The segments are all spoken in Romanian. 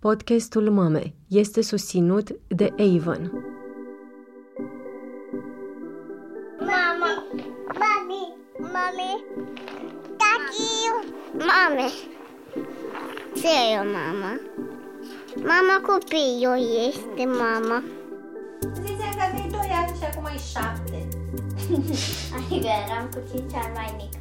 Podcastul Mame este susținut de Avon. Mama, mami, mami, tati, mame. Ce e o mama? Mama copilul este mama. Ziceam că aveai 2 ani și acum ai 7. Adică eram cu 5 ani mai mic.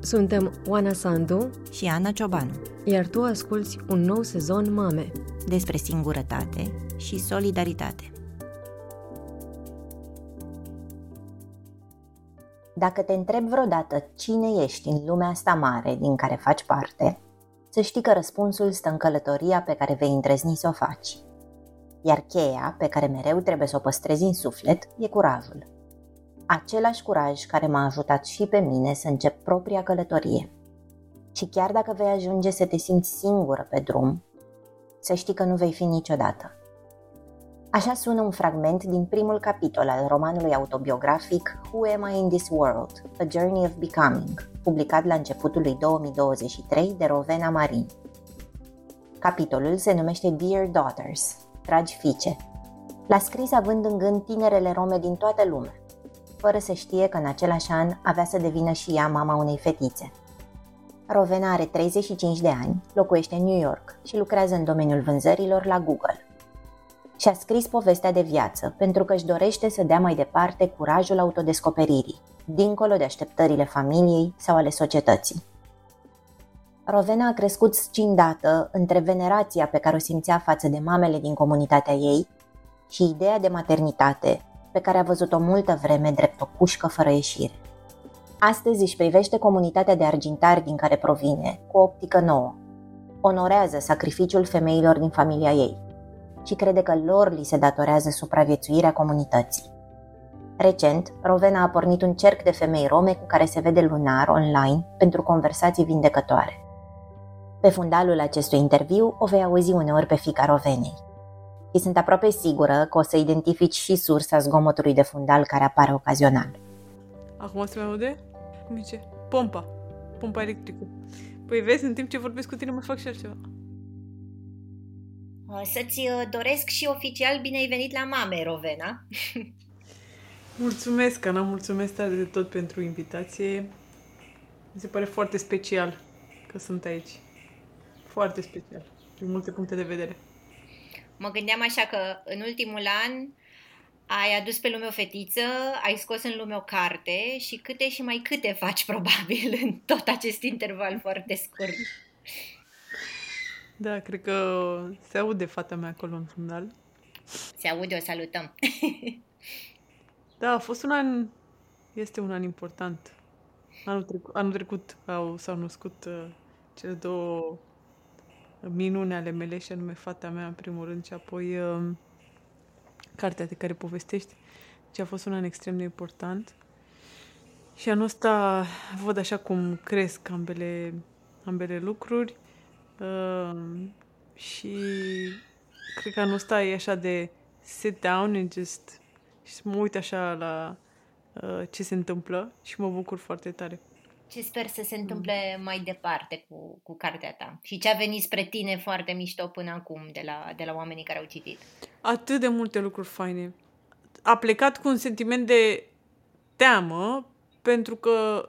Suntem Oana Sandu, și Ana Ciobanu iar tu asculți un nou sezon Mame. despre singurătate și solidaritate. Dacă te întrebi vreodată cine ești în lumea asta mare din care faci parte, să știi că răspunsul stă în călătoria pe care vei îndrăzni să o faci. Iar cheia pe care mereu trebuie să o păstrezi în suflet e curajul. Același curaj care m-a ajutat și pe mine să încep propria călătorie. Și chiar dacă vei ajunge să te simți singură pe drum, să știi că nu vei fi niciodată. Așa sună un fragment din primul capitol al romanului autobiografic Who Am I in This World? A Journey of Becoming, publicat la începutul lui 2023 de Rovena Marin. Capitolul se numește Dear Daughters, dragi fiice. L-a scris având în gând tinerele rome din toată lumea, fără să știe că în același an avea să devină și ea mama unei fetițe. Rovena are 35 de ani, locuiește în New York și lucrează în domeniul vânzărilor la Google. Și-a scris povestea de viață pentru că își dorește să dea mai departe curajul autodescoperirii, dincolo de așteptările familiei sau ale societății. Rovena a crescut scindată între venerația pe care o simțea față de mamele din comunitatea ei și ideea de maternitate pe care a văzut-o multă vreme drept o pușcă fără ieșire. Astăzi își privește comunitatea de argintari din care provine cu o optică nouă. Onorează sacrificiul femeilor din familia ei și crede că lor li se datorează supraviețuirea comunității. Recent, Rovena a pornit un cerc de femei rome cu care se vede lunar online pentru conversații vindecătoare. Pe fundalul acestui interviu o vei auzi uneori pe fica Rovenei. Și sunt aproape sigură că o să identifici și sursa zgomotului de fundal care apare ocazional. Acum se mai aude? Cum zice? Pompa. Pompa electrică. Păi vezi, în timp ce vorbesc cu tine mă fac și altceva. O să-ți uh, doresc și oficial bine ai venit la mame, Rovena. Mulțumesc, Ana, mulțumesc tare de tot pentru invitație. Mi se pare foarte special că sunt aici. Foarte special, din multe puncte de vedere. Mă gândeam așa că în ultimul an ai adus pe lume o fetiță, ai scos în lume o carte și câte și mai câte faci probabil în tot acest interval foarte scurt. Da, cred că se aude fata mea acolo în fundal. Se aude, o salutăm. Da, a fost un an, este un an important. Anul trecut, anul trecut au, s-au născut uh, cele două minune ale mele și anume fata mea în primul rând și apoi uh, cartea de care povestești. Deci a fost un an extrem de important. Și anul ăsta văd așa cum cresc ambele, ambele lucruri uh, și cred că anul ăsta e așa de sit down and just și să mă uit așa la uh, ce se întâmplă și mă bucur foarte tare. Ce sper să se întâmple mai departe cu, cu cartea ta? Și ce a venit spre tine foarte mișto până acum de la, de la oamenii care au citit? Atât de multe lucruri faine. A plecat cu un sentiment de teamă pentru că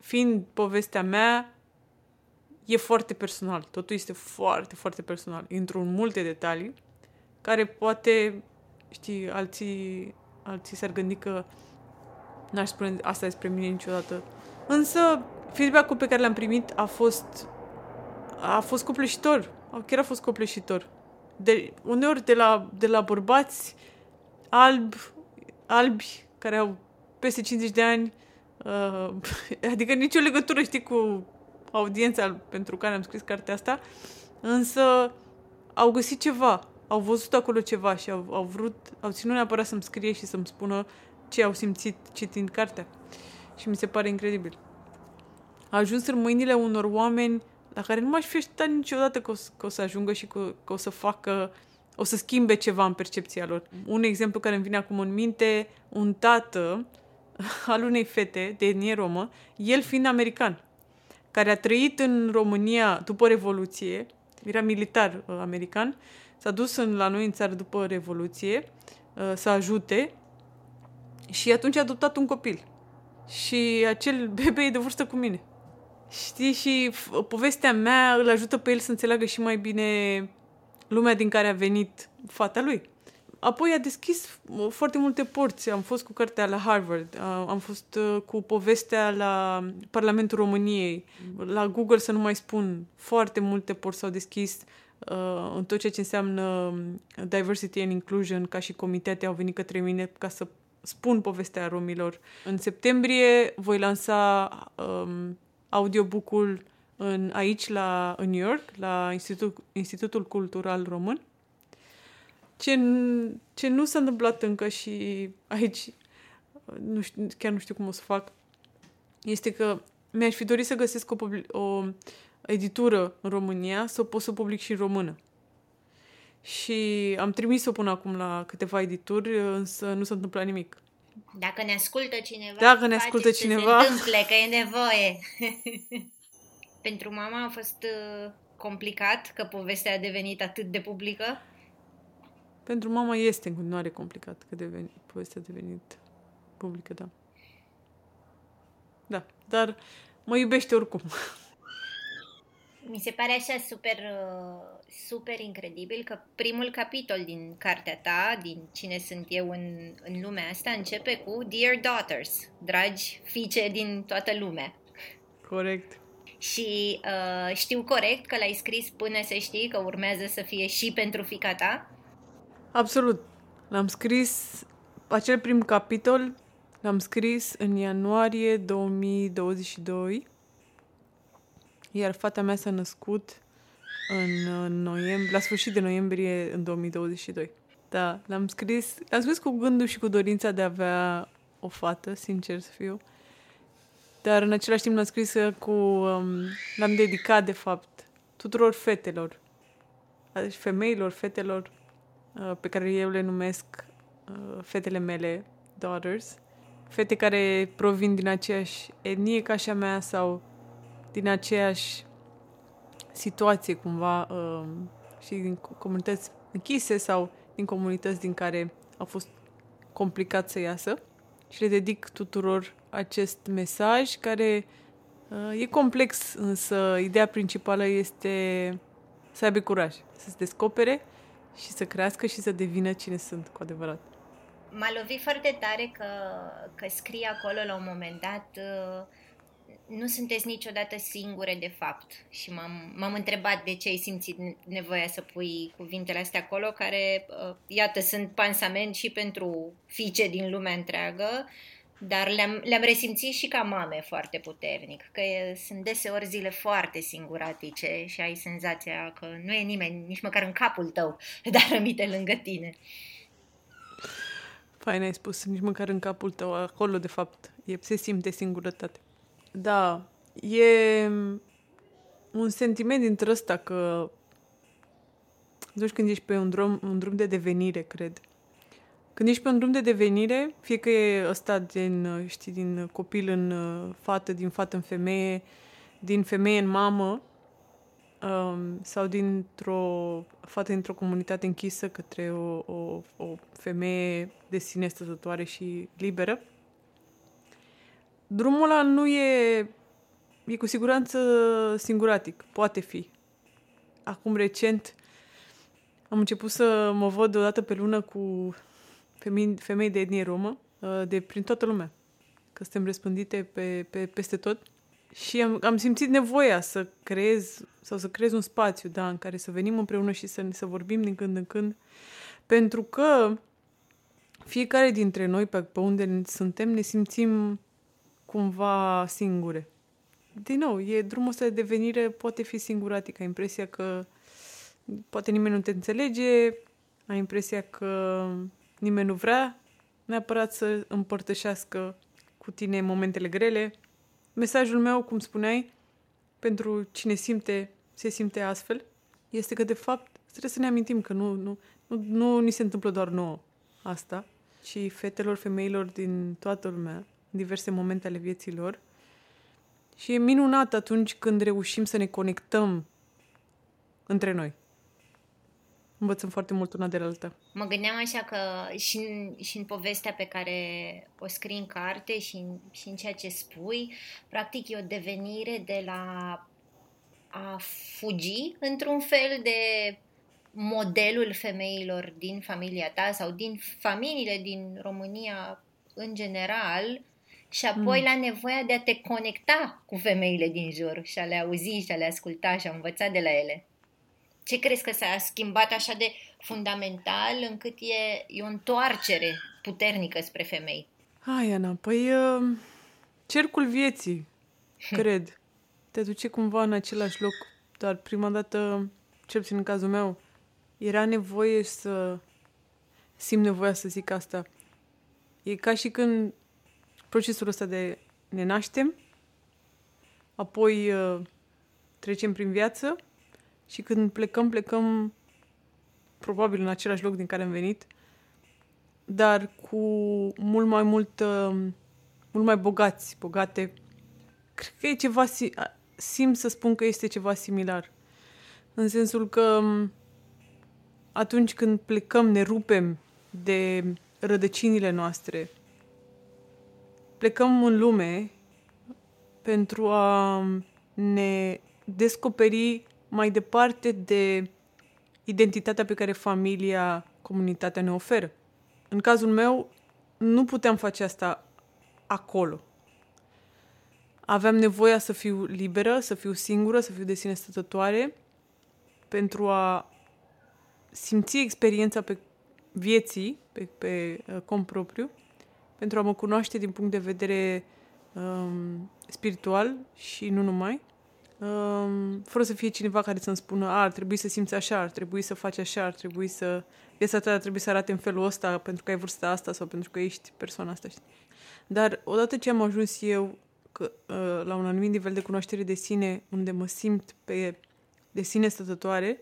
fiind povestea mea e foarte personal. Totul este foarte, foarte personal. Intru în multe detalii care poate, știi, alții, alții s-ar gândi că n-aș spune asta despre mine niciodată. Însă, feedback-ul pe care l-am primit a fost a fost copleșitor. Chiar a fost copleșitor. De, uneori de la, de la bărbați albi, albi care au peste 50 de ani, uh, adică nicio legătură, știi, cu audiența pentru care am scris cartea asta, însă au găsit ceva, au văzut acolo ceva și au, au vrut, au ținut neapărat să-mi scrie și să-mi spună ce au simțit citind cartea. Și mi se pare incredibil. A ajuns în mâinile unor oameni la care nu m-aș fi așteptat niciodată că o, să- că o să ajungă și că, că o să facă, o să schimbe ceva în percepția lor. Un exemplu care îmi vine acum în minte, un tată al unei fete de etnie romă, el fiind american, care a trăit în România după Revoluție, era militar uh, american, s-a dus în, la noi în țară după Revoluție uh, să ajute și atunci a adoptat un copil. Și acel bebe e de vârstă cu mine. Știi, și f- povestea mea îl ajută pe el să înțeleagă și mai bine lumea din care a venit fata lui. Apoi a deschis uh, foarte multe porți. Am fost cu cartea la Harvard, uh, am fost uh, cu povestea la Parlamentul României, la Google să nu mai spun. Foarte multe porți s-au deschis uh, în tot ceea ce înseamnă um, diversity and inclusion, ca și comitete au venit către mine ca să spun povestea romilor. În septembrie voi lansa um, audiobook-ul în, aici la, în New York, la Institut, Institutul Cultural Român. Ce, ce nu s-a întâmplat încă și aici, nu știu, chiar nu știu cum o să fac, este că mi-aș fi dorit să găsesc o, public, o editură în România, să o pot să public și în română. Și am trimis-o până acum la câteva edituri, însă nu s-a întâmplat nimic. Dacă ne ascultă cineva, Dacă ne ascultă faceți cineva. să se întâmple, că e nevoie. Pentru mama a fost uh, complicat că povestea a devenit atât de publică. Pentru mama este în continuare complicat că deveni, povestea a devenit publică, da. Da, dar mă iubește oricum. Mi se pare așa super, uh, super incredibil că primul capitol din cartea ta, din Cine sunt eu în, în lumea asta, începe cu Dear Daughters, dragi fiice din toată lumea. Corect. Și uh, știu corect că l-ai scris până să știi că urmează să fie și pentru fica ta? Absolut. L-am scris, acel prim capitol, l-am scris în ianuarie 2022, iar fata mea s-a născut în noiembrie, la sfârșit de noiembrie în 2022. Da, l-am scris, l-am scris cu gândul și cu dorința de a avea o fată, sincer să fiu. Dar în același timp l-am scris cu, um, l-am dedicat de fapt tuturor fetelor, deci femeilor, fetelor, uh, pe care eu le numesc uh, fetele mele, daughters, fete care provin din aceeași etnie ca și a mea sau din aceeași situație cumva uh, și din comunități închise sau din comunități din care au fost complicat să iasă și le dedic tuturor acest mesaj care uh, e complex, însă ideea principală este să aibă curaj, să se descopere și să crească și să devină cine sunt cu adevărat. M-a lovit foarte tare că, că scrie acolo la un moment dat uh, nu sunteți niciodată singure de fapt și m-am, m-am întrebat de ce ai simțit nevoia să pui cuvintele astea acolo care, uh, iată, sunt pansament și pentru fiice din lumea întreagă dar le-am, le-am resimțit și ca mame foarte puternic, că e, sunt deseori zile foarte singuratice și ai senzația că nu e nimeni, nici măcar în capul tău, dar rămite lângă tine. Fain ai spus, nici măcar în capul tău, acolo de fapt, e, se simte singurătate. Da, e un sentiment dintre ăsta că atunci când ești pe un drum, un drum de devenire, cred, când ești pe un drum de devenire, fie că e ăsta din, știi, din copil în uh, fată, din fată în femeie, din femeie în mamă, um, sau dintr-o fată dintr-o comunitate închisă către o, o, o femeie de sine stătătoare și liberă, drumul ăla nu e, e cu siguranță singuratic, poate fi. Acum recent am început să mă văd o dată pe lună cu femei, femei de etnie romă, uh, de prin toată lumea. Că suntem răspândite pe, pe, peste tot. Și am, am simțit nevoia să creez sau să creez un spațiu, da, în care să venim împreună și să, să vorbim din când în când. Pentru că fiecare dintre noi, pe, pe unde suntem, ne simțim cumva singure. Din nou, e drumul ăsta de devenire poate fi singuratic. Ai impresia că poate nimeni nu te înțelege, ai impresia că nimeni nu vrea neapărat să împărtășească cu tine momentele grele. Mesajul meu, cum spuneai, pentru cine simte, se simte astfel, este că, de fapt, trebuie să ne amintim că nu, nu, nu, nu ni se întâmplă doar nouă asta, ci fetelor, femeilor din toată lumea, în diverse momente ale vieții lor. Și e minunat atunci când reușim să ne conectăm între noi. Învățăm foarte mult una de la alta. Mă gândeam așa că și în, și în povestea pe care o scrii în carte și în, și în ceea ce spui, practic e o devenire de la a fugi într-un fel de modelul femeilor din familia ta sau din familiile din România în general și apoi mm. la nevoia de a te conecta cu femeile din jur și a le auzi și a le asculta și a învăța de la ele. Ce crezi că s-a schimbat așa de fundamental încât e, e o întoarcere puternică spre femei? Hai, Ana, păi uh, cercul vieții, cred. Te duce cumva în același loc, dar prima dată, cel puțin în cazul meu, era nevoie să simt nevoia să zic asta. E ca și când procesul ăsta de ne naștem, apoi uh, trecem prin viață și când plecăm, plecăm probabil în același loc din care am venit, dar cu mult mai mult, uh, mult mai bogați, bogate. Cred că e ceva, simt să spun că este ceva similar. În sensul că um, atunci când plecăm, ne rupem de rădăcinile noastre, plecăm în lume pentru a ne descoperi mai departe de identitatea pe care familia, comunitatea ne oferă. În cazul meu, nu puteam face asta acolo. Aveam nevoia să fiu liberă, să fiu singură, să fiu de sine stătătoare pentru a simți experiența pe vieții, pe, pe uh, cont propriu, pentru a mă cunoaște din punct de vedere um, spiritual și nu numai, um, fără să fie cineva care să-mi spună a, ar trebui să simți așa, ar trebui să faci așa, ar trebui să... Viața ta ar trebui să arate în felul ăsta pentru că ai vârsta asta sau pentru că ești persoana asta. Știi? Dar odată ce am ajuns eu că, uh, la un anumit nivel de cunoaștere de sine, unde mă simt pe de sine stătătoare,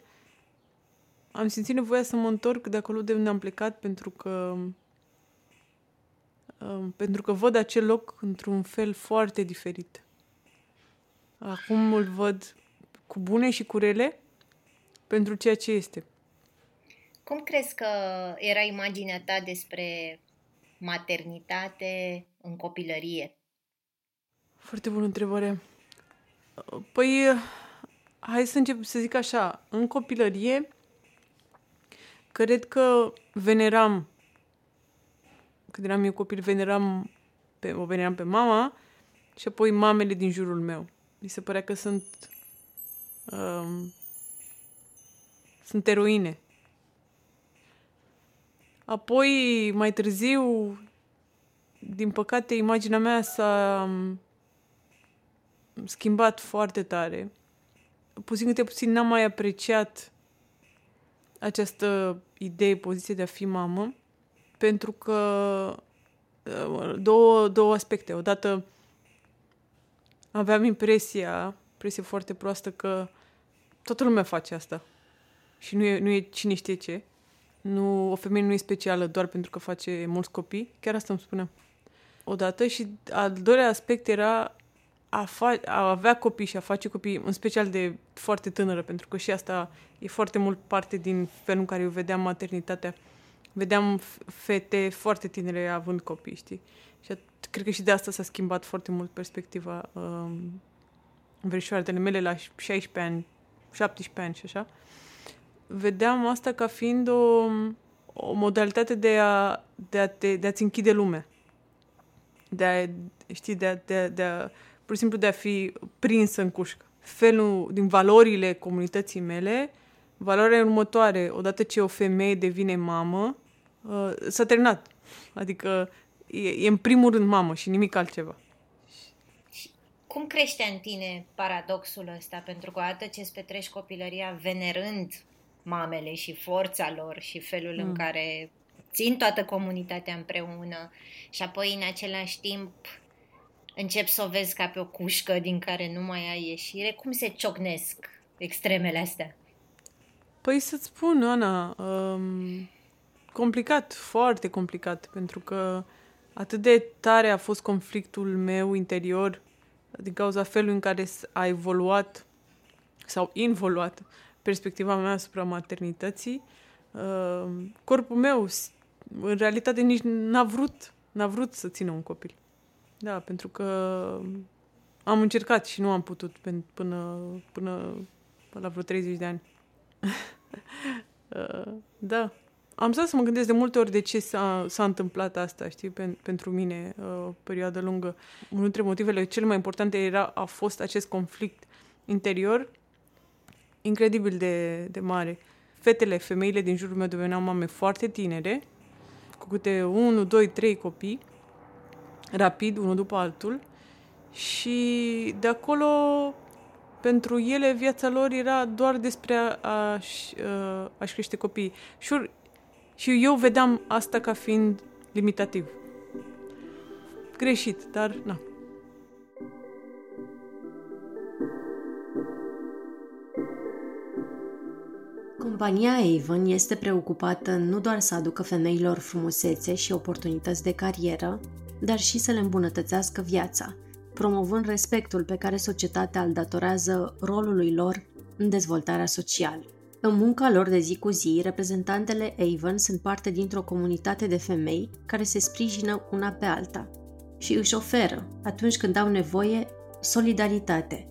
am simțit nevoia să mă întorc de acolo de unde am plecat pentru că um, pentru că văd acel loc într-un fel foarte diferit. Acum îl văd cu bune și cu rele pentru ceea ce este. Cum crezi că era imaginea ta despre maternitate în copilărie? Foarte bună întrebare. Păi, hai să încep să zic așa. În copilărie, cred că veneram, când eram eu copil, veneram pe, o veneram pe mama și apoi mamele din jurul meu. Mi se părea că sunt um, sunt eroine. Apoi, mai târziu, din păcate, imaginea mea s-a um, schimbat foarte tare. Puțin câte puțin n-am mai apreciat această idee, poziție de a fi mamă, pentru că uh, două, două aspecte. Odată aveam impresia, impresia foarte proastă că toată lumea face asta. Și nu e, nu e cine știe ce. Nu, o femeie nu e specială doar pentru că face mulți copii. Chiar asta îmi spuneam. Odată și al doilea aspect era a, fa- a avea copii și a face copii, în special de foarte tânără, pentru că și asta e foarte mult parte din felul în care eu vedeam maternitatea. Vedeam fete foarte tinere având copii, știi? Și cred că și de asta s-a schimbat foarte mult perspectiva um, verișoarele mele la 16 ani, 17 ani și așa. Vedeam asta ca fiind o, o modalitate de, a, de, a te, de a-ți închide lumea. De a, știi, de a, de a, de a pur și simplu de a fi prins în cușcă. Felul din valorile comunității mele, valoarea următoare, odată ce o femeie devine mamă, uh, s-a terminat. Adică e, e în primul rând mamă și nimic altceva. Cum crește în tine paradoxul ăsta? Pentru că odată ce îți petreci copilăria venerând mamele și forța lor și felul mm. în care țin toată comunitatea împreună și apoi în același timp încep să o vezi ca pe o cușcă din care nu mai ai ieșire, cum se ciocnesc extremele astea? Păi să-ți spun, Ana, um, complicat, foarte complicat, pentru că atât de tare a fost conflictul meu interior din cauza felului în care a evoluat sau involuat perspectiva mea asupra maternității, uh, corpul meu în realitate nici n-a vrut, n-a vrut să țină un copil. Da, pentru că am încercat și nu am putut până, până, până la vreo 30 de ani. Uh, da. Am stat să mă gândesc de multe ori de ce s-a, s-a întâmplat asta, știi, pen, pentru mine, uh, o perioadă lungă. Unul dintre motivele cele mai importante era, a fost acest conflict interior incredibil de, de mare. Fetele, femeile din jurul meu deveneau mame foarte tinere, cu câte 1, 2, 3 copii, rapid, unul după altul, și de acolo pentru ele viața lor era doar despre a, a-și, a-și crește copii. Și, și eu vedeam asta ca fiind limitativ. Greșit, dar na. Compania Avon este preocupată nu doar să aducă femeilor frumusețe și oportunități de carieră, dar și să le îmbunătățească viața, promovând respectul pe care societatea îl datorează rolului lor în dezvoltarea socială. În munca lor de zi cu zi, reprezentantele Avon sunt parte dintr-o comunitate de femei care se sprijină una pe alta și își oferă, atunci când au nevoie, solidaritate,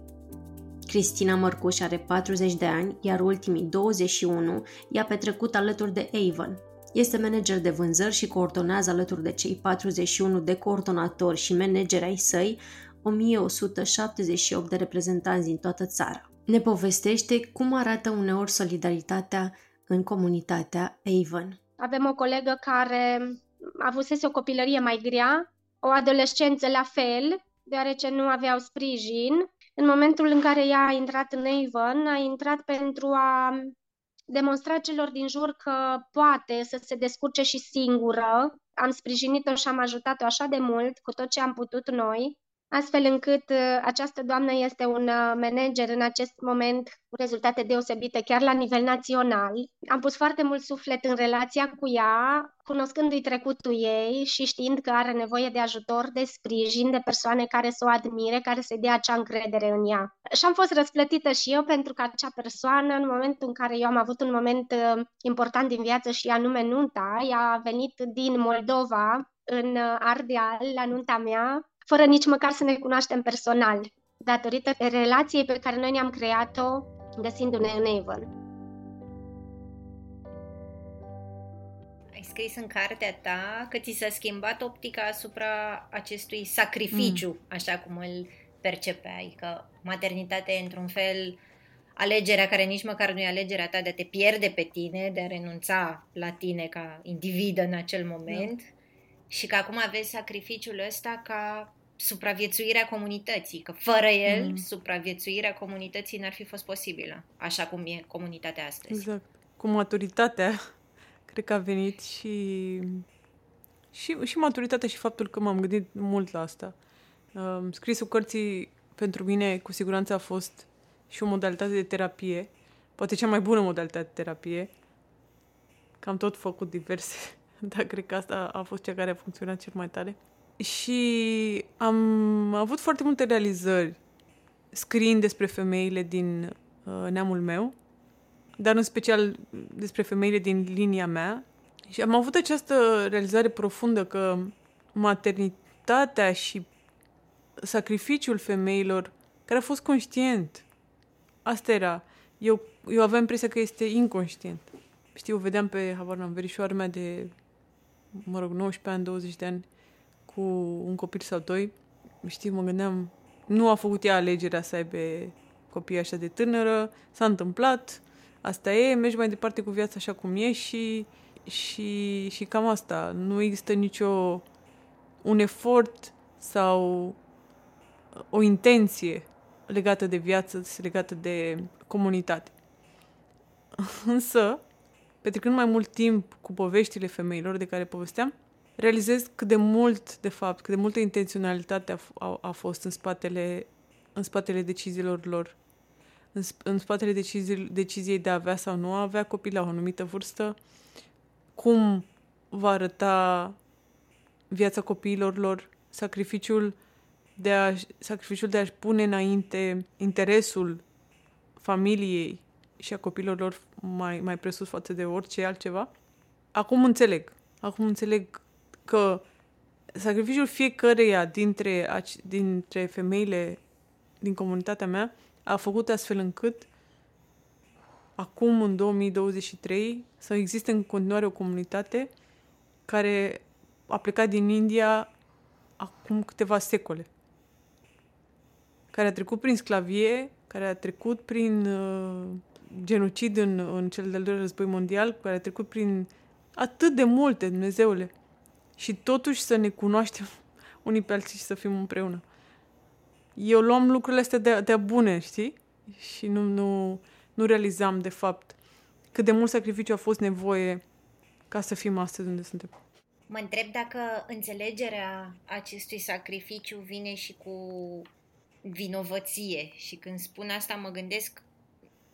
Cristina Mărcuș are 40 de ani, iar ultimii 21 i-a petrecut alături de Avon. Este manager de vânzări și coordonează alături de cei 41 de coordonatori și manageri ai săi 1178 de reprezentanți din toată țara. Ne povestește cum arată uneori solidaritatea în comunitatea Avon. Avem o colegă care avusese o copilărie mai grea, o adolescență la fel, deoarece nu aveau sprijin în momentul în care ea a intrat în Avon, a intrat pentru a demonstra celor din jur că poate să se descurce și singură. Am sprijinit-o și am ajutat-o așa de mult cu tot ce am putut noi astfel încât uh, această doamnă este un uh, manager în acest moment cu rezultate deosebite chiar la nivel național. Am pus foarte mult suflet în relația cu ea, cunoscându-i trecutul ei și știind că are nevoie de ajutor, de sprijin, de persoane care să o admire, care să dea acea încredere în ea. Și am fost răsplătită și eu pentru că acea persoană, în momentul în care eu am avut un moment uh, important din viață și anume nunta, ea a venit din Moldova în Ardeal la nunta mea fără nici măcar să ne cunoaștem personal, datorită relației pe care noi ne-am creat-o găsindu-ne în Avon. Ai scris în cartea ta că ți s-a schimbat optica asupra acestui sacrificiu, mm. așa cum îl percepeai, că maternitatea e într-un fel alegerea care nici măcar nu e alegerea ta de a te pierde pe tine, de a renunța la tine ca individ în acel moment da. și că acum aveți sacrificiul ăsta ca supraviețuirea comunității, că fără el, mm. supraviețuirea comunității n-ar fi fost posibilă, așa cum e comunitatea astăzi. Exact. Cu maturitatea, cred că a venit și, și, și maturitatea și faptul că m-am gândit mult la asta. Uh, scrisul cărții pentru mine cu siguranță a fost și o modalitate de terapie, poate cea mai bună modalitate de terapie, că am tot făcut diverse, dar cred că asta a fost cea care a funcționat cel mai tare. Și am avut foarte multe realizări scriind despre femeile din uh, neamul meu, dar în special despre femeile din linia mea. Și am avut această realizare profundă că maternitatea și sacrificiul femeilor, care a fost conștient, asta era. Eu, eu aveam impresia că este inconștient. Știu, vedeam pe, habar n-am, verișoara mea de, mă rog, 19 ani, 20 de ani, cu un copil sau doi, știi, mă gândeam, nu a făcut ea alegerea să aibă copii așa de tânără, s-a întâmplat, asta e, mergi mai departe cu viața așa cum e și, și, și cam asta. Nu există nicio un efort sau o intenție legată de viață, legată de comunitate. Însă, petrecând mai mult timp cu poveștile femeilor de care povesteam, realizez cât de mult, de fapt, cât de multă intenționalitate a, a, a fost în spatele, în spatele deciziilor lor. În, în spatele decizii, deciziei de a avea sau nu a avea copii la o anumită vârstă, cum va arăta viața copiilor lor, sacrificiul de a, sacrificiul de a-și pune înainte interesul familiei și a copilor lor mai, mai presus față de orice altceva, acum înțeleg. Acum înțeleg că sacrificiul fiecăreia dintre, dintre femeile din comunitatea mea a făcut astfel încât acum, în 2023, să existe în continuare o comunitate care a plecat din India acum câteva secole. Care a trecut prin sclavie, care a trecut prin uh, genocid în, în cel de-al doilea război mondial, care a trecut prin atât de multe, Dumnezeule. Și totuși să ne cunoaștem unii pe alții și să fim împreună. Eu luam lucrurile astea de, de bune, știi? Și nu, nu, nu realizam, de fapt, cât de mult sacrificiu a fost nevoie ca să fim astăzi unde suntem. Mă întreb dacă înțelegerea acestui sacrificiu vine și cu vinovăție. Și când spun asta, mă gândesc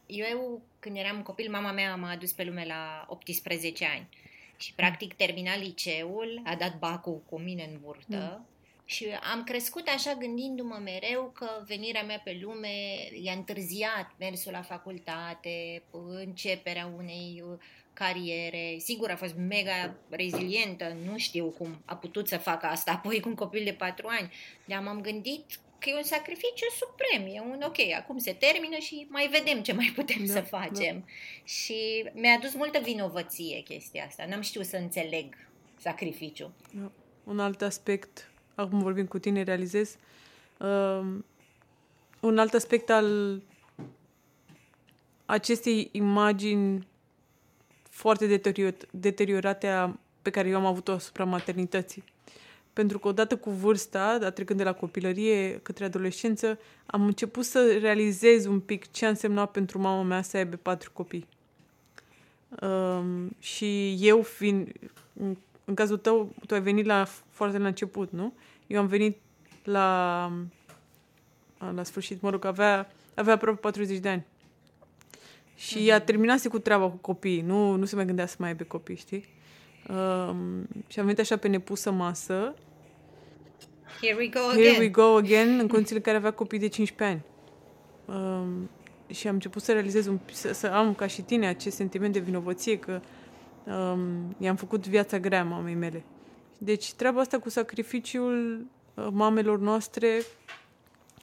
eu, când eram copil, mama mea m-a adus pe lume la 18 ani și practic termina liceul, a dat bacul cu mine în burtă mm. și am crescut așa gândindu-mă mereu că venirea mea pe lume i-a întârziat mersul la facultate, începerea unei cariere. Sigur, a fost mega rezilientă, nu știu cum a putut să facă asta apoi cu un copil de patru ani, dar m-am gândit că e un sacrificiu suprem, e un ok, acum se termină și mai vedem ce mai putem da, să da. facem. Da. Și mi-a adus multă vinovăție chestia asta, n-am știut să înțeleg sacrificiu. Da. Un alt aspect, acum vorbim cu tine, realizez, uh, un alt aspect al acestei imagini foarte deteriorate pe care eu am avut-o asupra maternității. Pentru că odată cu vârsta, da, trecând de la copilărie către adolescență, am început să realizez un pic ce a însemnat pentru mama mea să aibă patru copii. Um, și eu fiind, în, în cazul tău, tu ai venit la foarte la început, nu? Eu am venit la la sfârșit, mă rog, avea, avea aproape 40 de ani. Și mm-hmm. a terminat cu treaba cu copii, nu, nu se mai gândea să mai aibă copii, știi? Um, și am venit așa pe nepusă masă. Here we go again. Here we go again, în condițiile în care avea copii de 15 ani. Um, și am început să realizez, un, să, să am ca și tine acest sentiment de vinovăție că um, i-am făcut viața grea mamei mele. Deci treaba asta cu sacrificiul uh, mamelor noastre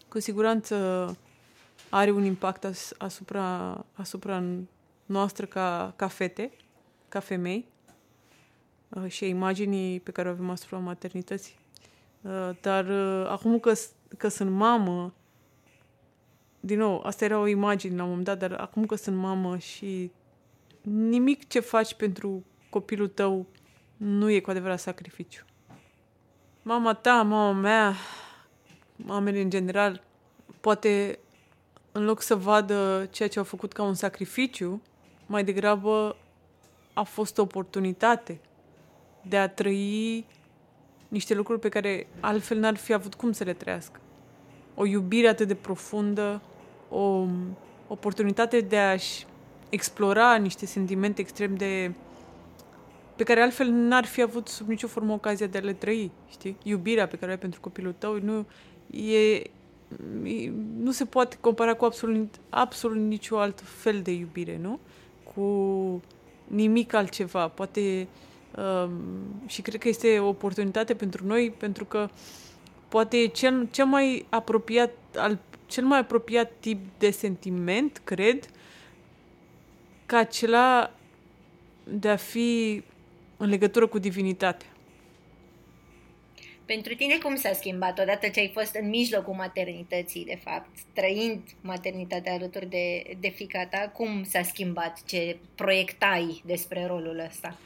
cu siguranță are un impact as, asupra, asupra noastră ca, ca fete, ca femei. Uh, și imaginii pe care o avem asupra maternității. Uh, dar uh, acum că, că sunt mamă, din nou, asta era o imagine la un moment dat, dar acum că sunt mamă și nimic ce faci pentru copilul tău nu e cu adevărat sacrificiu. Mama ta, mama mea, mamele în general, poate în loc să vadă ceea ce au făcut ca un sacrificiu, mai degrabă a fost o oportunitate de a trăi niște lucruri pe care altfel n-ar fi avut cum să le trăiască. O iubire atât de profundă, o oportunitate de a-și explora niște sentimente extrem de... pe care altfel n-ar fi avut sub nicio formă ocazia de a le trăi, știi? Iubirea pe care o ai pentru copilul tău nu e, nu se poate compara cu absolut, absolut nicio alt fel de iubire, nu? Cu nimic altceva. Poate Um, și cred că este o oportunitate pentru noi, pentru că poate e cel, cel mai apropiat, al, cel mai apropiat tip de sentiment, cred, ca acela de a fi în legătură cu divinitatea. Pentru tine cum s-a schimbat odată ce ai fost în mijlocul maternității, de fapt, trăind maternitatea alături de, de fica ta, cum s-a schimbat ce proiectai despre rolul ăsta?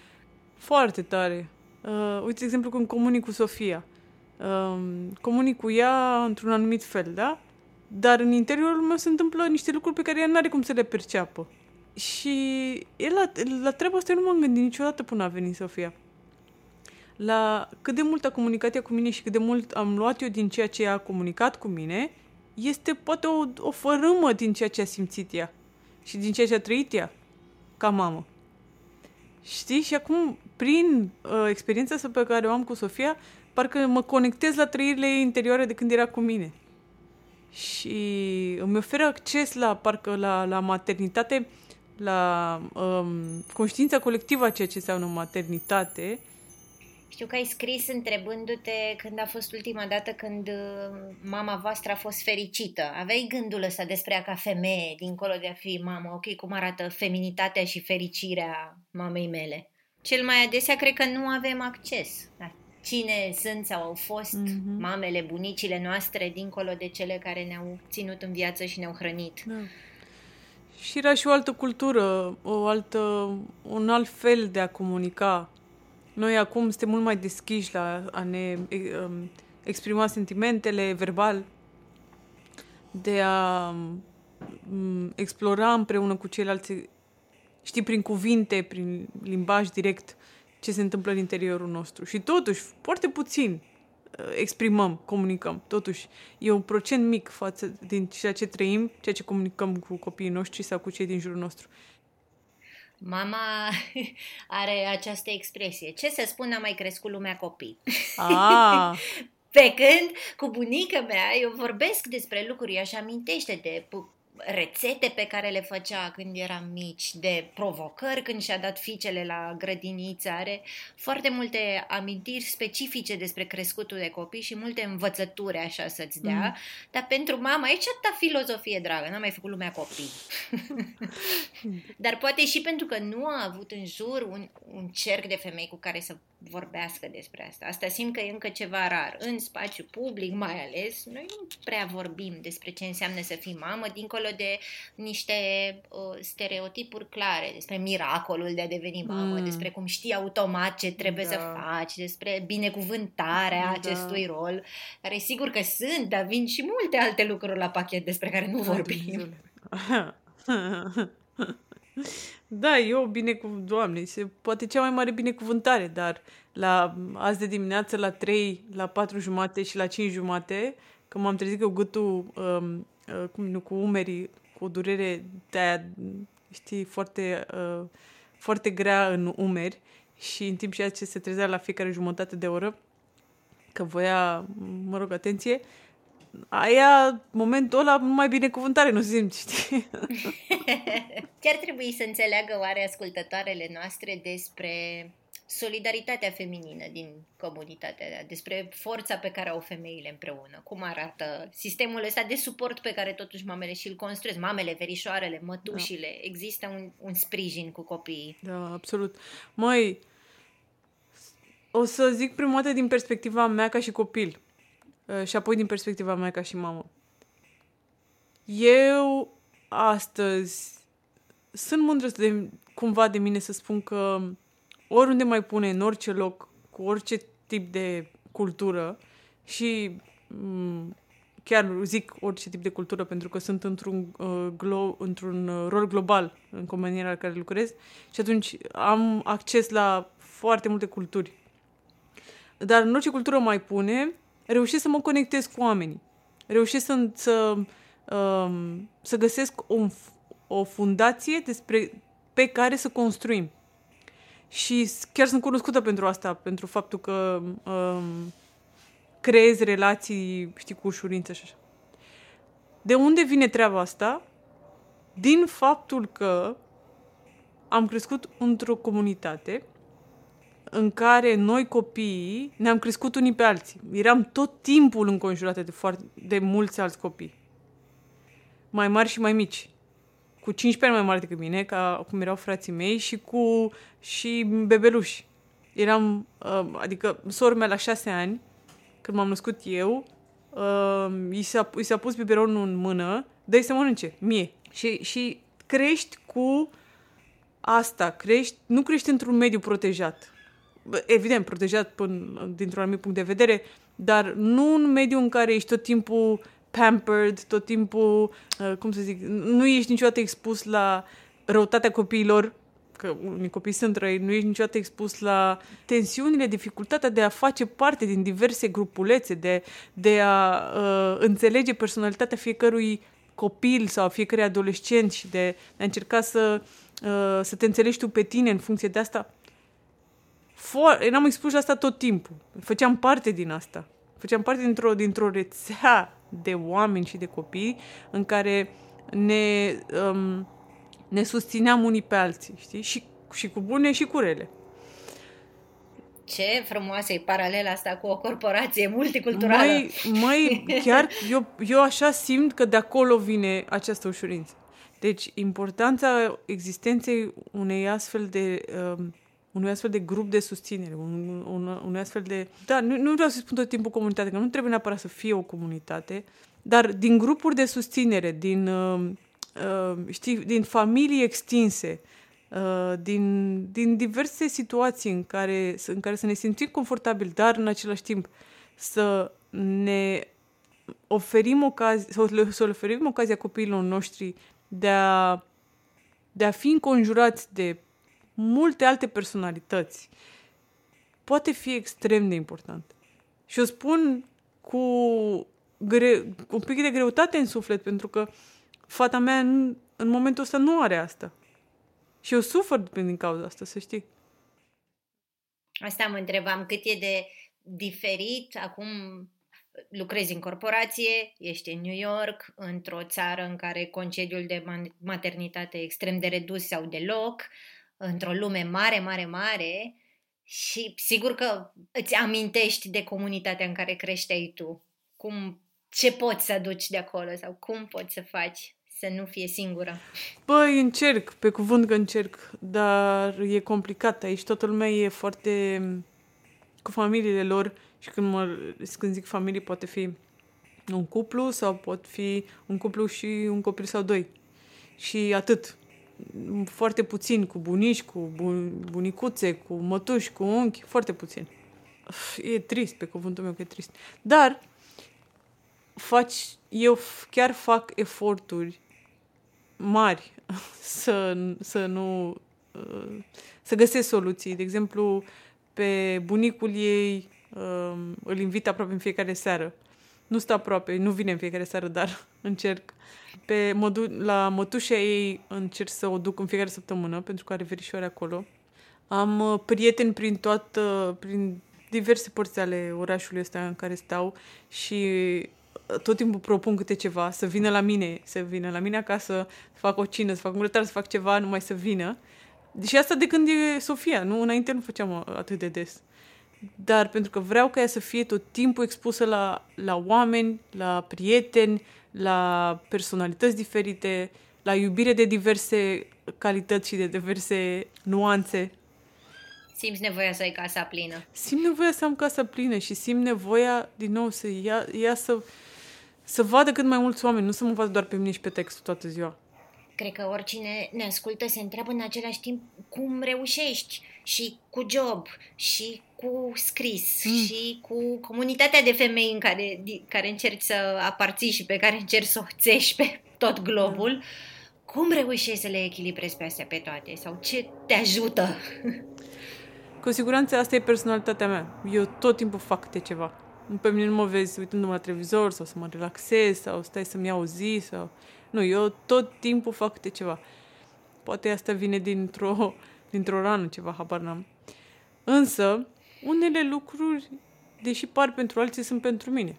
Foarte tare. Uh, uite, de exemplu, când comunic cu Sofia. Uh, comunic cu ea într-un anumit fel, da? Dar în interiorul meu se întâmplă niște lucruri pe care ea nu are cum să le perceapă. Și el la, la treaba asta nu m-am gândit niciodată până a venit Sofia. La cât de mult a comunicat ea cu mine și cât de mult am luat eu din ceea ce a comunicat cu mine, este poate o, o fărâmă din ceea ce a simțit ea și din ceea ce a trăit ea ca mamă. Știi? Și acum, prin uh, experiența asta pe care o am cu Sofia, parcă mă conectez la trăirile ei interioare de când era cu mine. Și îmi oferă acces la, parcă, la, la maternitate, la um, conștiința colectivă a ceea ce înseamnă maternitate. Știu că ai scris întrebându-te când a fost ultima dată când uh, mama voastră a fost fericită. Aveai gândul ăsta despre ea ca femeie, dincolo de a fi mamă, ok, cum arată feminitatea și fericirea mamei mele? Cel mai adesea cred că nu avem acces la cine sunt sau au fost mm-hmm. mamele, bunicile noastre, dincolo de cele care ne-au ținut în viață și ne-au hrănit. Da. Și era și o altă cultură, o altă, un alt fel de a comunica. Noi acum suntem mult mai deschiși la a ne um, exprima sentimentele verbal, de a um, explora împreună cu ceilalți, știi, prin cuvinte, prin limbaj direct, ce se întâmplă în interiorul nostru. Și totuși, foarte puțin uh, exprimăm, comunicăm. Totuși, e un procent mic față din ceea ce trăim, ceea ce comunicăm cu copiii noștri sau cu cei din jurul nostru. Mama are această expresie. Ce să spun, am mai crescut lumea copii. Ah. Pe când cu bunica mea eu vorbesc despre lucruri, ea și amintește de rețete pe care le făcea când eram mici, de provocări când și-a dat fiicele la grădiniță, are foarte multe amintiri specifice despre crescutul de copii și multe învățături așa să-ți dea, mm. dar pentru mama e ta filozofie dragă, n-a mai făcut lumea copii. dar poate și pentru că nu a avut în jur un, un cerc de femei cu care să vorbească despre asta. Asta simt că e încă ceva rar. În spațiu public, mai ales, noi nu prea vorbim despre ce înseamnă să fii mamă, dincolo de niște uh, stereotipuri clare, despre miracolul de a deveni mamă, mm. despre cum știi automat ce trebuie da. să faci, despre binecuvântarea da. acestui rol, care sigur că sunt, dar vin și multe alte lucruri la pachet despre care nu vorbim. Da, e o binecuvântare, Doamne, se, poate cea mai mare binecuvântare, dar la azi de dimineață la 3, la 4 jumate și la 5 jumate, când m-am trezit cu gâtul, um, uh, cum, cu umerii, cu o durere de aia, știi, foarte, uh, foarte grea în umeri și în timp ce se trezea la fiecare jumătate de oră, că voia, mă rog, atenție, uh, aia, momentul ăla, mai binecuvântare nu simți, știi? Chiar trebuie să înțeleagă oare ascultătoarele noastre despre solidaritatea feminină din comunitatea, despre forța pe care au femeile împreună, cum arată sistemul ăsta de suport pe care totuși mamele și-l construiesc, mamele, verișoarele, mătușile, da. există un, un sprijin cu copiii. Da, absolut. Mai o să zic prima dată din perspectiva mea ca și copil. Uh, și apoi din perspectiva mea ca și mamă. Eu astăzi sunt mândră de, cumva de mine să spun că oriunde mai pune, în orice loc, cu orice tip de cultură și mm, chiar zic orice tip de cultură pentru că sunt într-un, uh, glo- într-un uh, rol global în compania la care lucrez și atunci am acces la foarte multe culturi. Dar în orice cultură mai pune, reușesc să mă conectez cu oamenii. Reușesc să, să, um, să găsesc o, o fundație despre, pe care să construim. Și chiar sunt cunoscută pentru asta, pentru faptul că um, creez relații, știi, cu ușurință și așa. De unde vine treaba asta? Din faptul că am crescut într-o comunitate în care noi copiii ne-am crescut unii pe alții. Eram tot timpul înconjurate de, foarte, de mulți alți copii. Mai mari și mai mici. Cu 15 ani mai mari decât mine, ca cum erau frații mei, și cu și bebeluși. Eram, uh, adică sora mea la 6 ani, când m-am născut eu, uh, i, s-a, i s-a pus biberonul în mână, dă să mănânce, mie. Și, și crești cu asta, crești, nu crești într-un mediu protejat evident, protejat până, dintr-un anumit punct de vedere, dar nu un mediu în care ești tot timpul pampered, tot timpul, uh, cum să zic, nu ești niciodată expus la răutatea copiilor, că unii copii sunt răi, nu ești niciodată expus la tensiunile, dificultatea de a face parte din diverse grupulețe, de, de a uh, înțelege personalitatea fiecărui copil sau a fiecărui adolescent și de, de a încerca să, uh, să te înțelegi tu pe tine în funcție de asta fo- eram expuși la asta tot timpul. Făceam parte din asta. Făceam parte dintr-o, dintr-o rețea de oameni și de copii în care ne, um, ne susțineam unii pe alții, știi? Și, și cu bune și cu rele. Ce frumoasă e paralela asta cu o corporație multiculturală. Mai, mai chiar eu, eu așa simt că de acolo vine această ușurință. Deci, importanța existenței unei astfel de um, unui astfel de grup de susținere, un, un, un astfel de... Da, nu, nu vreau să spun tot timpul comunitate, că nu trebuie neapărat să fie o comunitate, dar din grupuri de susținere, din, uh, uh, știi, din familii extinse, uh, din, din diverse situații în care, în care să ne simțim confortabil, dar în același timp să ne oferim ocazia, să le, să le oferim ocazia copiilor noștri de a, de a fi înconjurați de multe alte personalități, poate fi extrem de important. Și o spun cu, gre- cu un pic de greutate în suflet, pentru că fata mea în, în momentul ăsta nu are asta. Și eu sufăr din cauza asta, să știi. Asta mă întrebam, cât e de diferit acum lucrezi în corporație, ești în New York, într-o țară în care concediul de maternitate e extrem de redus sau deloc, într-o lume mare, mare, mare și sigur că îți amintești de comunitatea în care creșteai tu. Cum, ce poți să aduci de acolo sau cum poți să faci să nu fie singură? Păi încerc, pe cuvânt că încerc, dar e complicat aici. Toată lumea e foarte cu familiile lor și când, mă, când zic familie poate fi un cuplu sau pot fi un cuplu și un copil sau doi. Și atât foarte puțin cu bunici, cu bunicuțe, cu mătuși, cu unchi, foarte puțin. E trist, pe cuvântul meu că e trist. Dar faci, eu chiar fac eforturi mari să, să nu să găsesc soluții. De exemplu, pe bunicul ei um, îl invit aproape în fiecare seară. Nu stă aproape, nu vine în fiecare seară, dar încerc pe mădu- la mătușa ei încerc să o duc în fiecare săptămână, pentru că are verișoare acolo. Am uh, prieteni prin toată, prin diverse părți ale orașului ăsta în care stau și uh, tot timpul propun câte ceva, să vină la mine, să vină la mine acasă, să fac o cină, să fac un grătar, să fac ceva, numai să vină. Și asta de când e Sofia, nu? Înainte nu făceam uh, atât de des. Dar pentru că vreau ca ea să fie tot timpul expusă la, la oameni, la prieteni, la personalități diferite, la iubire de diverse calități și de diverse nuanțe. Simți nevoia să ai casa plină. Simt nevoia să am casa plină și simt nevoia, din nou, să ia, ia să, să vadă cât mai mulți oameni, nu să mă vadă doar pe mine și pe textul toată ziua. Cred că oricine ne ascultă se întreabă în același timp cum reușești și cu job și cu scris mm. și cu comunitatea de femei în care, care încerci să aparții și pe care încerci să o țești pe tot globul. Mm. Cum reușești să le echilibrezi pe astea pe toate? Sau ce te ajută? Cu siguranță asta e personalitatea mea. Eu tot timpul fac câte ceva. Pe mine nu mă vezi uitându-mă la televizor sau să mă relaxez sau stai să-mi iau o zi sau... Nu, eu tot timpul fac câte ceva. Poate asta vine dintr-o, dintr-o rană, ceva, habar n-am. Însă, unele lucruri, deși par pentru alții, sunt pentru mine.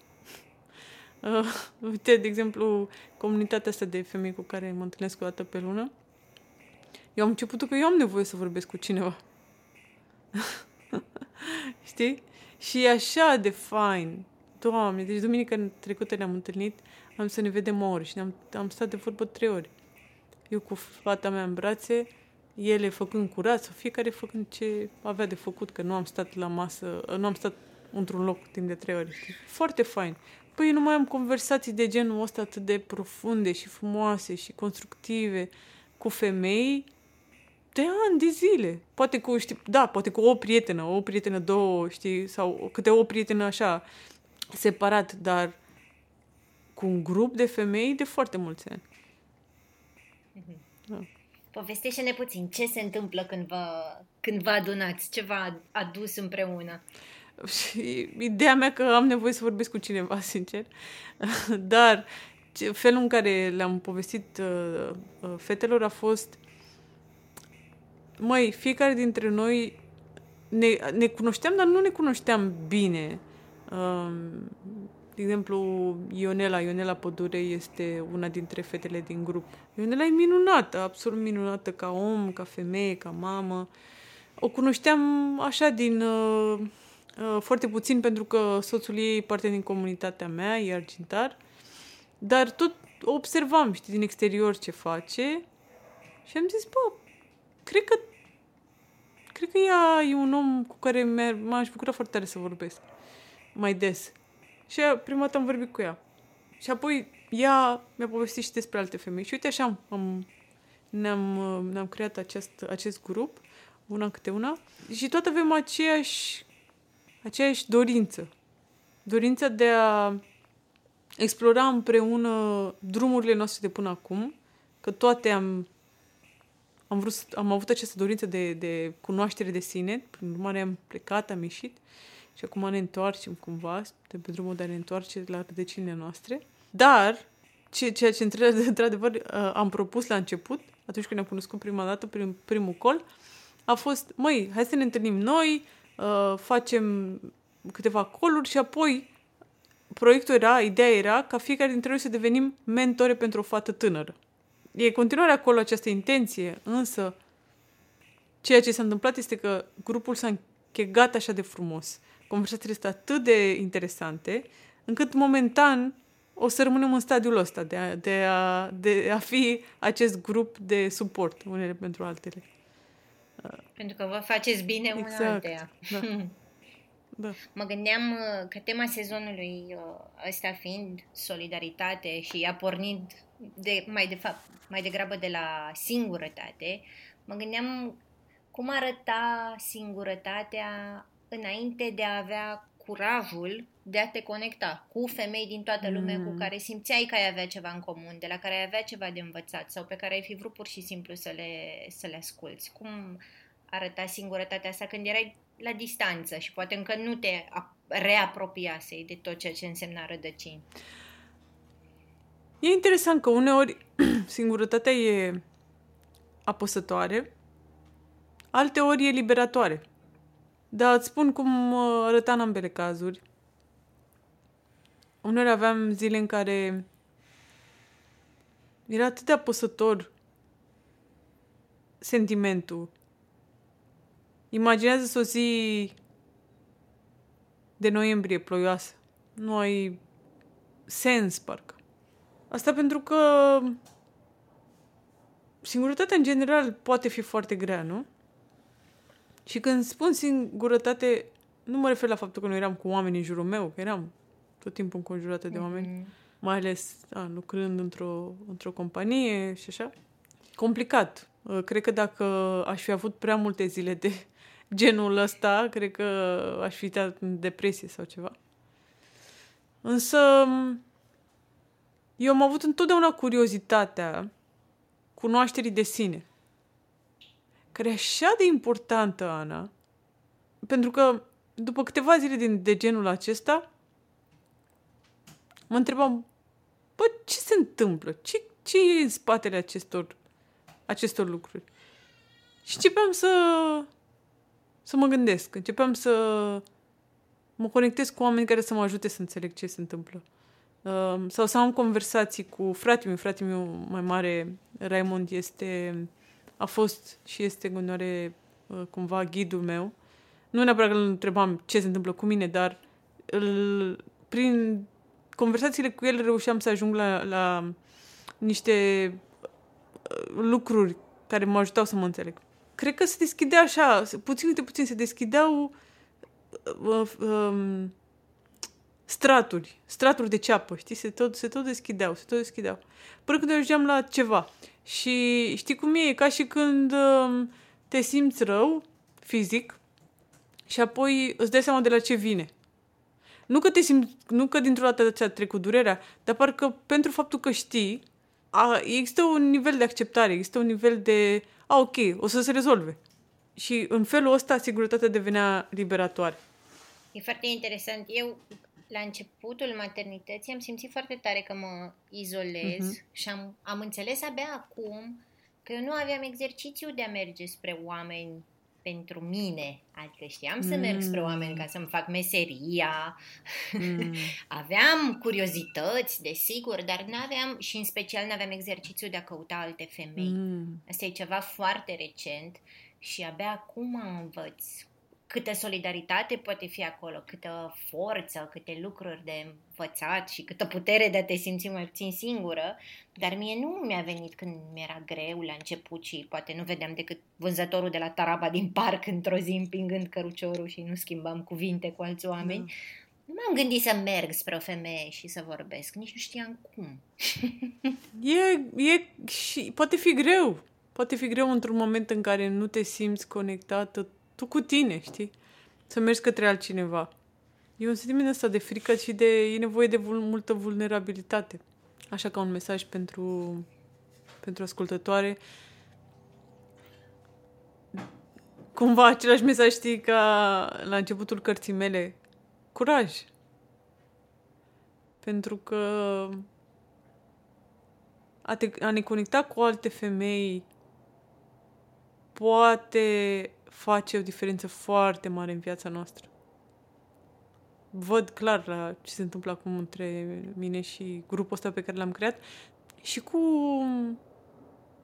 Uh, uite, de exemplu, comunitatea asta de femei cu care mă întâlnesc o dată pe lună, eu am început că eu am nevoie să vorbesc cu cineva. Știi? Și e așa de fain. Doamne, deci duminica trecută ne-am întâlnit, am să ne vedem o oră și ne-am, am stat de vorbă trei ori. Eu cu fata mea în brațe, ele făcând curat sau fiecare făcând ce avea de făcut, că nu am stat la masă, nu am stat într-un loc timp de trei ori. Știi? Foarte fain. Păi nu mai am conversații de genul ăsta atât de profunde și frumoase și constructive cu femei de ani de zile. Poate cu, știi, da, poate cu o prietenă, o prietenă, două, știi, sau câte o prietenă așa, separat, dar cu un grup de femei de foarte mulți ani. Mm-hmm. Da. Povestește-ne puțin ce se întâmplă când vă, când vă adunați, ce v-a adus împreună. Și ideea mea că am nevoie să vorbesc cu cineva, sincer. Dar felul în care le-am povestit uh, uh, fetelor a fost măi, fiecare dintre noi ne, ne cunoșteam, dar nu ne cunoșteam bine. Um, de exemplu, Ionela, Ionela Pădure este una dintre fetele din grup. Ionela e minunată, absolut minunată ca om, ca femeie, ca mamă. O cunoșteam așa din uh, uh, foarte puțin pentru că soțul ei e parte din comunitatea mea, e argintar, dar tot observam, știi, din exterior ce face și am zis, bă, cred că cred că ea e un om cu care m-aș bucura foarte tare să vorbesc mai des. Și prima dată am vorbit cu ea. Și apoi ea mi-a povestit și despre alte femei. Și uite așa am, am, ne-am, ne-am creat acest, acest grup, una câte una, și toate avem aceeași, aceeași dorință. Dorința de a explora împreună drumurile noastre de până acum, că toate am, am, vrut, am avut această dorință de, de cunoaștere de sine, prin urmare am plecat, am ieșit și acum ne întoarcem cumva de pe drumul de a ne întoarce la rădăcinile noastre. Dar, ceea ce într-adevăr uh, am propus la început, atunci când ne-am cunoscut prima dată, prim, primul col, a fost, măi, hai să ne întâlnim noi, uh, facem câteva coluri și apoi proiectul era, ideea era ca fiecare dintre noi să devenim mentore pentru o fată tânără. E continuare acolo această intenție, însă ceea ce s-a întâmplat este că grupul s-a închegat așa de frumos conversațiile sunt atât de interesante, încât momentan o să rămânem în stadiul ăsta de a, de a, de a fi acest grup de suport unele pentru altele. Pentru că vă faceți bine exact. una alteia. Da. da. Mă gândeam uh, că tema sezonului uh, ăsta fiind solidaritate și a pornit de, mai, de fapt, mai degrabă de la singurătate, mă gândeam cum arăta singurătatea înainte de a avea curajul de a te conecta cu femei din toată lumea mm. cu care simțeai că ai avea ceva în comun, de la care ai avea ceva de învățat sau pe care ai fi vrut pur și simplu să le, să le asculți. Cum arăta singurătatea asta când erai la distanță și poate încă nu te reapropiasei de tot ceea ce însemna rădăcini? E interesant că uneori singurătatea e apăsătoare, alteori e liberatoare. Da, îți spun cum uh, arăta în ambele cazuri. Uneori aveam zile în care era atât de apăsător sentimentul. Imaginează o zi de noiembrie ploioasă. Nu ai sens, parcă. Asta pentru că singurătatea în general poate fi foarte grea, nu? Și când spun singurătate, nu mă refer la faptul că nu eram cu oameni în jurul meu, că eram tot timpul înconjurată de oameni, mm-hmm. mai ales a, lucrând într-o, într-o companie și așa. Complicat. Uh, cred că dacă aș fi avut prea multe zile de genul ăsta, cred că aș fi dat în depresie sau ceva. Însă, eu am avut întotdeauna curiozitatea cunoașterii de sine care e așa de importantă, Ana, pentru că după câteva zile din, de genul acesta, mă întrebam, bă, ce se întâmplă? Ce, ce e în spatele acestor, acestor lucruri? Și începeam să, să mă gândesc, începeam să mă conectez cu oameni care să mă ajute să înțeleg ce se întâmplă. Uh, sau să am conversații cu fratele meu, fratele meu mai mare, Raymond, este a fost și este în continuare uh, cumva ghidul meu. Nu neapărat că îl întrebam ce se întâmplă cu mine, dar îl, prin conversațiile cu el reușeam să ajung la, la niște uh, lucruri care mă ajutau să mă înțeleg. Cred că se deschidea așa, puțin de puțin se deschideau uh, um, straturi, straturi de ceapă, știi? Se tot, se tot deschideau, se tot deschideau. Până când ajungeam la ceva. Și știi cum e? E ca și când um, te simți rău fizic și apoi îți dai seama de la ce vine. Nu că te simți, nu că dintr-o dată ți-a trecut durerea, dar parcă pentru faptul că știi, a, există un nivel de acceptare, există un nivel de, a, ok, o să se rezolve. Și în felul ăsta, siguritatea devenea liberatoare. E foarte interesant. Eu la începutul maternității am simțit foarte tare că mă izolez uh-huh. și am, am înțeles abia acum că eu nu aveam exercițiu de a merge spre oameni pentru mine. Adică știam să merg spre oameni ca să-mi fac meseria. Mm. aveam curiozități, desigur, dar nu aveam, și în special nu aveam exercițiul de a căuta alte femei. Mm. Asta e ceva foarte recent și abia acum învăț câtă solidaritate poate fi acolo, câtă forță, câte lucruri de învățat și câtă putere de a te simți mai puțin singură, dar mie nu mi-a venit când mi-era greu la început și poate nu vedeam decât vânzătorul de la Taraba din parc într-o zi împingând căruciorul și nu schimbam cuvinte cu alți oameni. Mm. Nu m-am gândit să merg spre o femeie și să vorbesc, nici nu știam cum. e, e și poate fi greu. Poate fi greu într-un moment în care nu te simți conectată tu cu tine, știi? Să mergi către altcineva. E un sentiment ăsta de frică și de e nevoie de vul, multă vulnerabilitate. Așa ca un mesaj pentru, pentru ascultătoare. Cumva același mesaj știi ca la începutul cărții mele. Curaj! Pentru că a, te, a ne conecta cu alte femei poate face o diferență foarte mare în viața noastră. Văd clar la ce se întâmplă acum între mine și grupul ăsta pe care l-am creat și cu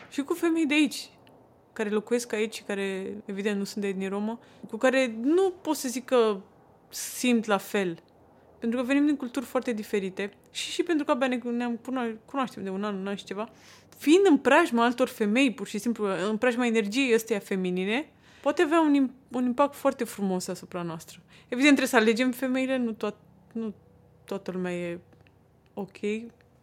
și cu femei de aici, care locuiesc aici și care, evident, nu sunt de etnie romă, cu care nu pot să zic că simt la fel. Pentru că venim din culturi foarte diferite și și pentru că abia ne, ne cunoaștem de un an, un an și ceva, fiind în preajma altor femei, pur și simplu, în preajma energiei ăsteia feminine, poate avea un, un impact foarte frumos asupra noastră. Evident, trebuie să alegem femeile, nu, toat, nu toată lumea e ok,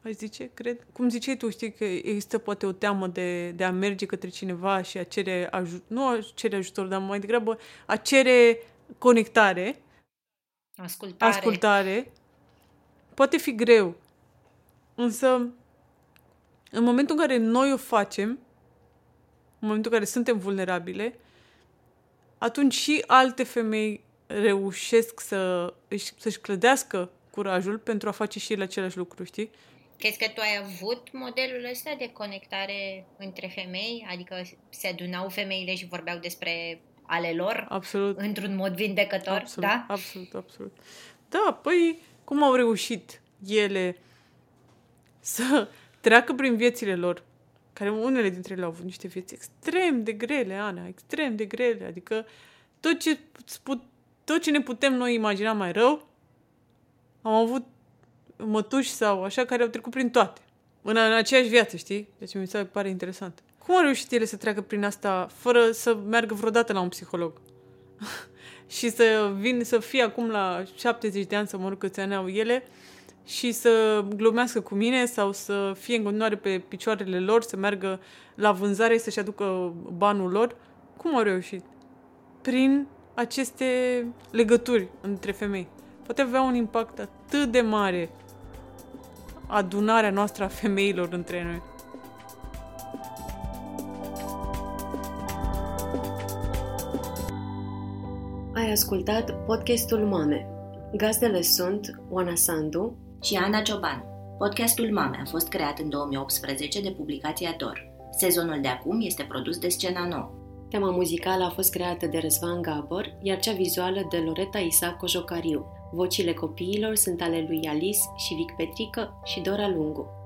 aș zice, cred. Cum ziceai tu, știi că există poate o teamă de, de a merge către cineva și a cere ajutor, nu a cere ajutor, dar mai degrabă a cere conectare, ascultare. ascultare. Poate fi greu, însă în momentul în care noi o facem, în momentul în care suntem vulnerabile, atunci și alte femei reușesc să își, să-și clădească curajul pentru a face și ele același lucru, știi? Crezi că tu ai avut modelul ăsta de conectare între femei? Adică se adunau femeile și vorbeau despre ale lor? Absolut. Într-un mod vindecător, absolut, da? Absolut, absolut. Da, păi cum au reușit ele să treacă prin viețile lor care unele dintre ele au avut niște vieți extrem de grele, Ana, extrem de grele, adică tot ce, tot ce ne putem noi imagina mai rău, am avut mătuși sau așa care au trecut prin toate. În, în aceeași viață, știi? Deci mi se pare interesant. Cum au reușit ele să treacă prin asta fără să meargă vreodată la un psiholog? și să vin să fie acum la 70 de ani, să mă rog câți ani au ele, și să glumească cu mine sau să fie în continuare pe picioarele lor, să meargă la vânzare, să-și aducă banul lor. Cum au reușit? Prin aceste legături între femei. Poate avea un impact atât de mare adunarea noastră a femeilor între noi. Ai ascultat podcastul Mame. Gazdele sunt Oana Sandu, și Ana Cioban. Podcastul Mame a fost creat în 2018 de publicația Dor. Sezonul de acum este produs de Scena Nou. Tema muzicală a fost creată de Răzvan Gabor, iar cea vizuală de Loreta Isa Cojocariu. Vocile copiilor sunt ale lui Alice și Vic Petrică și Dora Lungu.